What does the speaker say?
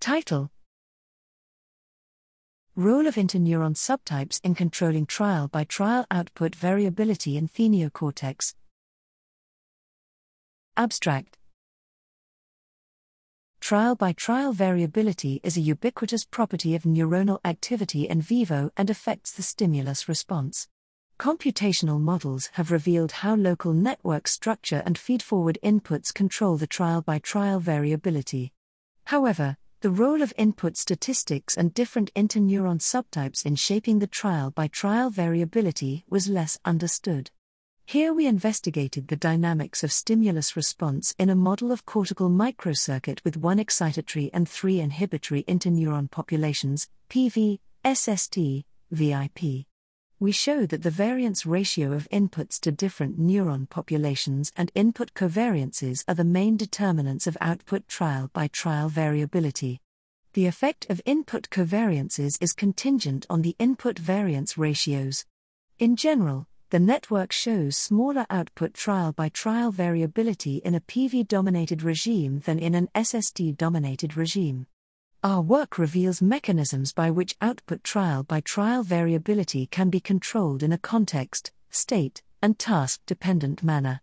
Title Role of interneuron subtypes in controlling trial by trial output variability in theneocortex. Abstract Trial by trial variability is a ubiquitous property of neuronal activity in vivo and affects the stimulus response. Computational models have revealed how local network structure and feedforward inputs control the trial by trial variability. However, the role of input statistics and different interneuron subtypes in shaping the trial by trial variability was less understood. Here we investigated the dynamics of stimulus response in a model of cortical microcircuit with one excitatory and three inhibitory interneuron populations, PV, SST, VIP. We show that the variance ratio of inputs to different neuron populations and input covariances are the main determinants of output trial by trial variability. The effect of input covariances is contingent on the input variance ratios. In general, the network shows smaller output trial by trial variability in a PV dominated regime than in an SST dominated regime. Our work reveals mechanisms by which output trial by trial variability can be controlled in a context, state, and task dependent manner.